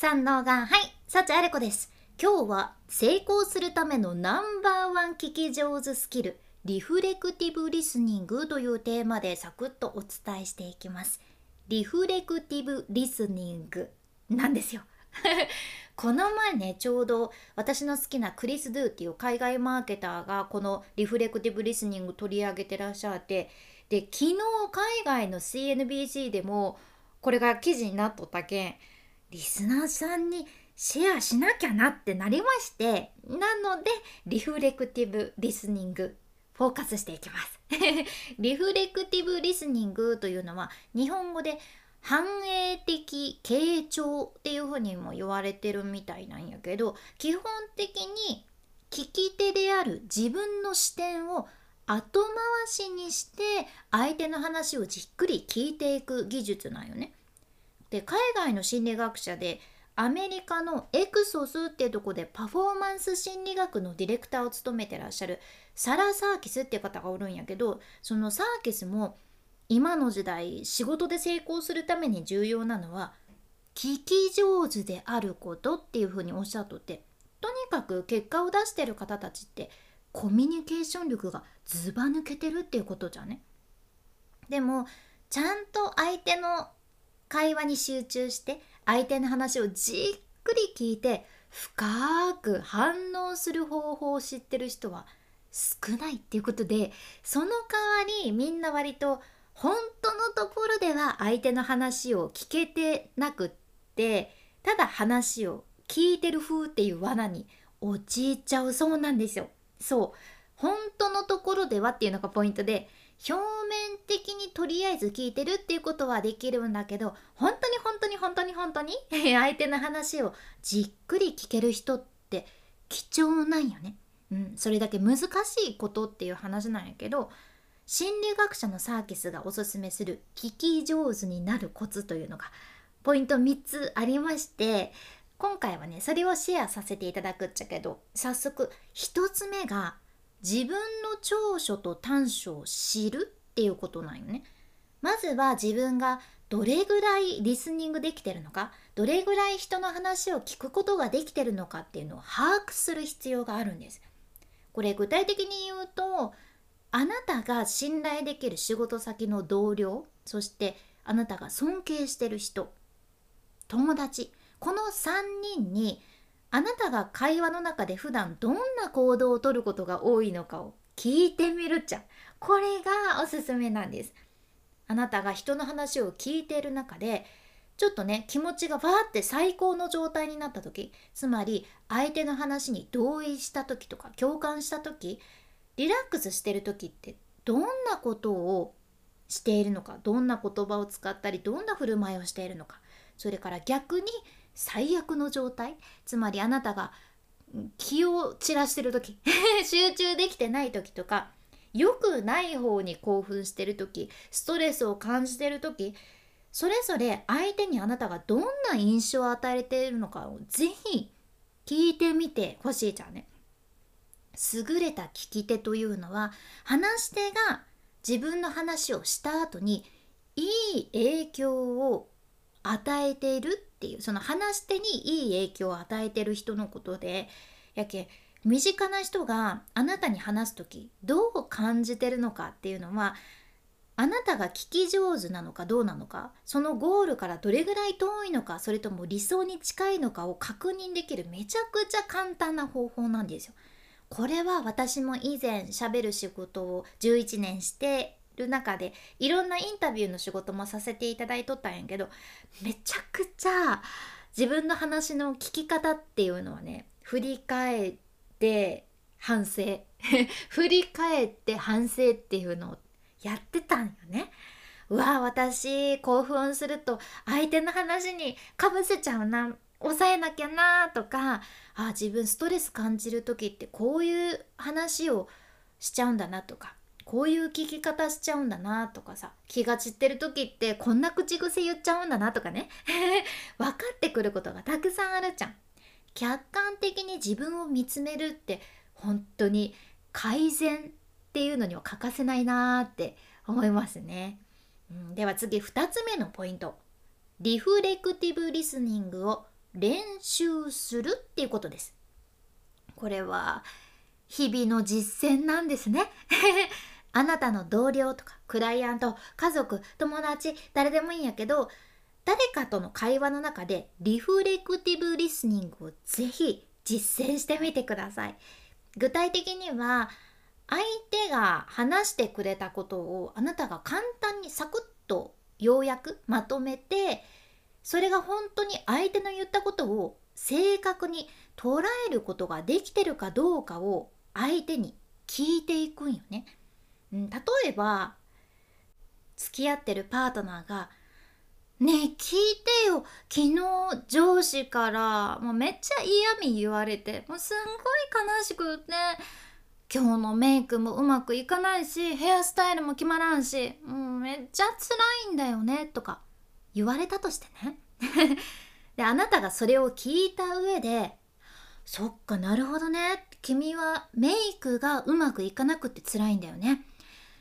三能がはい幸あれ子です。今日は成功するためのナンバーワン聞き上手スキルリフレクティブリスニングというテーマでサクッとお伝えしていきます。リフレクティブリスニング。なんですよ。この前ねちょうど私の好きなクリス・ドゥっていう海外マーケターがこのリフレクティブリスニング取り上げてらっしゃってで昨日海外の CNBC でもこれが記事になっとったけんリスナーさんにシェアしなきゃなってなりましてなのでリフレクティブリスニングフォーカスしていきます リフレクティブリスニングというのは日本語で反映的傾聴っていうふうにも言われてるみたいなんやけど基本的に聞き手である自分の視点を後回しにして相手の話をじっくり聞いていく技術なんよね。で海外の心理学者でアメリカのエクソスっていうとこでパフォーマンス心理学のディレクターを務めてらっしゃるサラ・サーキスっていう方がおるんやけどそのサーキスも今の時代仕事で成功するために重要なのは聞き上手であることっていうふうにおっしゃっとってとにかく結果を出してる方たちってコミュニケーション力がずば抜けてるっていうことじゃね。でもちゃんと相手の会話に集中して相手の話をじっくり聞いて深く反応する方法を知ってる人は少ないっていうことでその代わりみんな割と本当のところでは相手の話を聞けてなくってただ話を聞いてる風っていう罠に陥っちゃうそうなんですよ。そう本当のところではっていうのがポイントで表面的にとりあえず聞いてるっていうことはできるんだけど本当に本当に本当に本当に 相手の話をじっくり聞ける人って貴重なんよね。うん、それだけ難しいことっていう話なんやけど心理学者のサーキスがおすすめする聞き上手になるコツというのがポイント3つありまして今回はねそれをシェアさせていただくっちゃけど早速1つ目が自分の長所と短所を知るっていうことなんよね。まずは自分がどれぐらいリスニングできてるのかどれぐらい人の話を聞くことができてるのかっていうのを把握する必要があるんです。これ具体的に言うとあなたが信頼できる仕事先の同僚そしてあなたが尊敬してる人友達この3人にあなたが会話の中で普段どんな行動をとることが多いのかを聞いてみるっちゃ。これがおすすめなんです。あなたが人の話を聞いている中でちょっとね気持ちがバーって最高の状態になった時つまり相手の話に同意した時とか共感した時リラックスしてる時ってどんなことをしているのかどんな言葉を使ったりどんな振る舞いをしているのかそれから逆に最悪の状態？つまりあなたが気を散らしてる時 集中できてない時とか良くない方に興奮してる時ストレスを感じてる時それぞれ相手にあなたがどんな印象を与えているのかをぜひ聞いてみてほしいじゃんね。優れた聞き手というのは話し手が自分の話をした後にいい影響を与えているっていうその話し手にいい影響を与えてる人のことでやけ身近な人があなたに話す時どう感じてるのかっていうのはあなたが聞き上手なのかどうなのかそのゴールからどれぐらい遠いのかそれとも理想に近いのかを確認できるめちゃくちゃ簡単な方法なんですよ。これは私も以前しゃべる仕事を11年してる中でいろんなインタビューの仕事もさせていただいとったんやけどめちゃくちゃ自分の話の聞き方っていうのはね振り返って反省 振り返って反省っていうのをやってたんよね。うわ私興奮すると相手の話にかぶせちゃうな抑えなきゃなとかあ自分ストレス感じる時ってこういう話をしちゃうんだなとかこういう聞き方しちゃうんだなとかさ気が散ってる時ってこんな口癖言っちゃうんだなとかね 分かってくることがたくさんあるじゃん。客観的に自分を見つめるって本当に改善っていうのには欠かせないなーって思いますね。うん、では次2つ目のポイント。リフレクティブリスニングを練習するっていうことですこれは日々の実践なんですねあなたの同僚とかクライアント家族友達誰でもいいんやけど誰かとの会話の中でリフレクティブリスニングをぜひ実践してみてください具体的には相手が話してくれたことをあなたが簡単にサクッと要約まとめてそれが本当に相手の言ったことを正確に捉えることができてるかどうかを相手に聞いていくんよね。うん、例えば付き合ってるパートナーが「ねえ聞いてよ。昨日上司からもうめっちゃ嫌味言われてもうすんごい悲しくって。今日のメイクもうまくいかないしヘアスタイルも決まらんしもうめっちゃ辛いんだよね。とか言われたとしてね。であなたがそれを聞いた上でそっかなるほどね。君はメイクがうまくいかなくて辛いんだよね。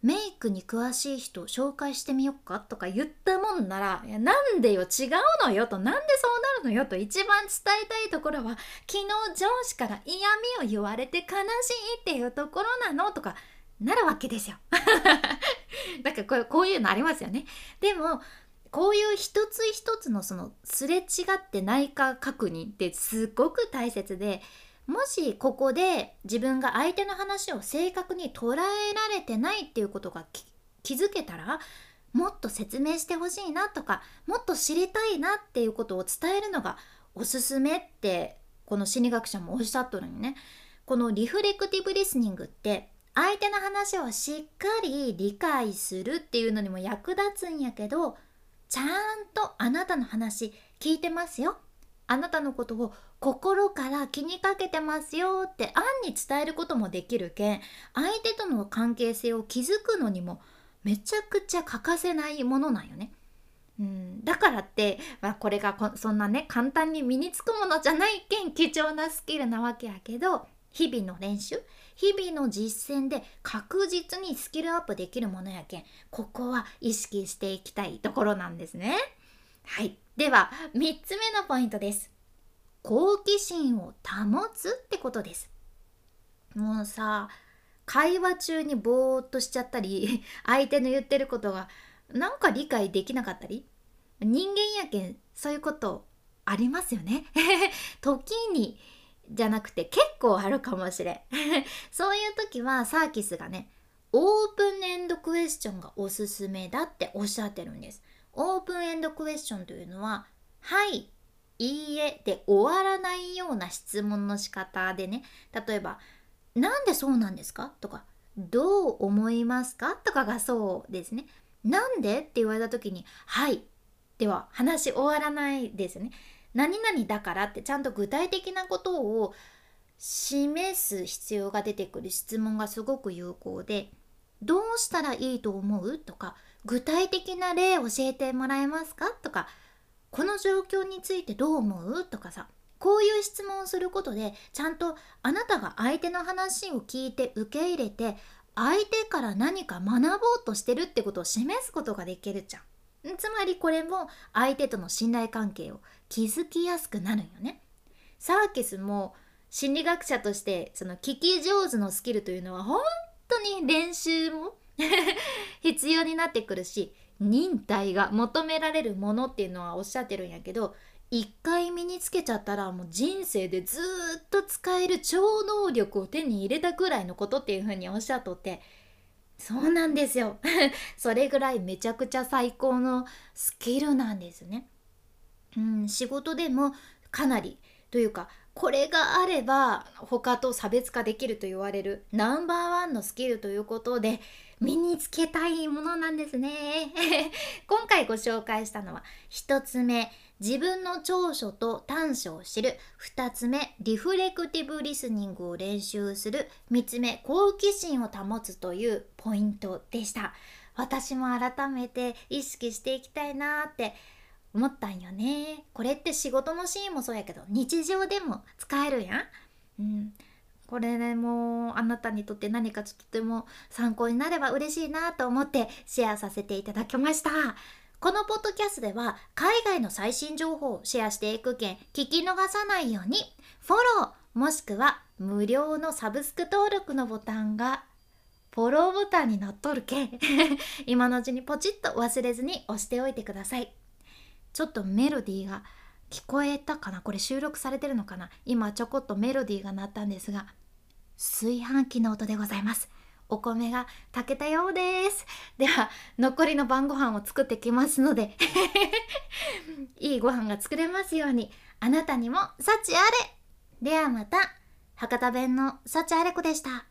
メイクに詳しい人を紹介してみよっか？とか言ったもんならいやなんでよ？違うのよとなんでそうなるのよと一番伝えたいところは昨日上司から嫌味を言われて悲しいっていうところなのとかなるわけですよ。だからこうこういうのありますよね。でもこういう一つ一つのそのすれ違ってないか確認ってすごく大切でもしここで自分が相手の話を正確に捉えられてないっていうことが気づけたらもっと説明してほしいなとかもっと知りたいなっていうことを伝えるのがおすすめってこの心理学者もおっしゃっとるんよね。このリフレクティブリスニングって相手の話をしっかり理解するっていうのにも役立つんやけどちゃんとあなたの話聞いてますよあなたのことを心から気にかけてますよって暗に伝えることもできるけん相手との関係性を築くのにもめちゃくちゃ欠かせないものなんよね。うん、だからって、まあ、これがそんなね簡単に身につくものじゃないけん貴重なスキルなわけやけど日々の練習日々の実践で確実にスキルアップできるものやけんここは意識していきたいところなんですね。はい。では3つ目のポイントです。好奇心を保つってことです。もうさ会話中にぼーっとしちゃったり 相手の言ってることがなんか理解できなかったり人間やけんそういうことありますよね。時にじゃなくて結構あるかもしれん。そういう時はサーキスがねオープンエンドクエスチョンがおすすめだっておっしゃってるんです。オープンエンドクエスチョンというのは「はい」「いいえ」で終わらないような質問の仕方でね例えば「なんでそうなんですか?」とか「どう思いますか?」とかがそうですね。なんで？って言われた時に「はい」では話終わらないですね。何々だからってちゃんと具体的なことを示す必要が出てくる質問がすごく有効で「どうしたらいいと思う?」とか具体的な例教えてもらえますか？とかこの状況についてどう思う？とかさこういう質問をすることでちゃんとあなたが相手の話を聞いて受け入れて相手から何か学ぼうとしてるってことを示すことができるじゃん。つまりこれも相手との信頼関係を築きやすくなるんよね。サーキスも心理学者としてその聞き上手のスキルというのは本当に練習も 必要になってくるし忍耐が求められるものっていうのはおっしゃってるんやけど一回身につけちゃったらもう人生でずっと使える超能力を手に入れたくらいのことっていうふうにおっしゃっとってそうなんですよ それぐらいめちゃくちゃ最高のスキルなんですね。うん、仕事でもかなりというかこれがあれば他と差別化できると言われるナンバーワンのスキルということで身につけたいものなんですね。今回ご紹介したのは1つ目自分の長所と短所を知る。2つ目リフレクティブリスニングを練習する。3つ目好奇心を保つというポイントでした。私も改めて意識していきたいなって思ったんよね。これって仕事のシーンもそうやけど日常でも使えるやん、うん、これねもうあなたにとって何かとても参考になれば嬉しいなと思ってシェアさせていただきました。このポッドキャストでは海外の最新情報をシェアしていくけん聞き逃さないようにフォローもしくは無料のサブスク登録のボタンがフォローボタンになっとるけん。今のうちにポチッと忘れずに押しておいてください。ちょっとメロディーが聞こえたかな？これ収録されてるのかな？今ちょこっとメロディーが鳴ったんですが炊飯器の音でございます。お米が炊けたようです。では残りの晩ご飯を作ってきますので いいご飯が作れますようにあなたにも幸あれ。ではまた博多弁の幸あれ子でした。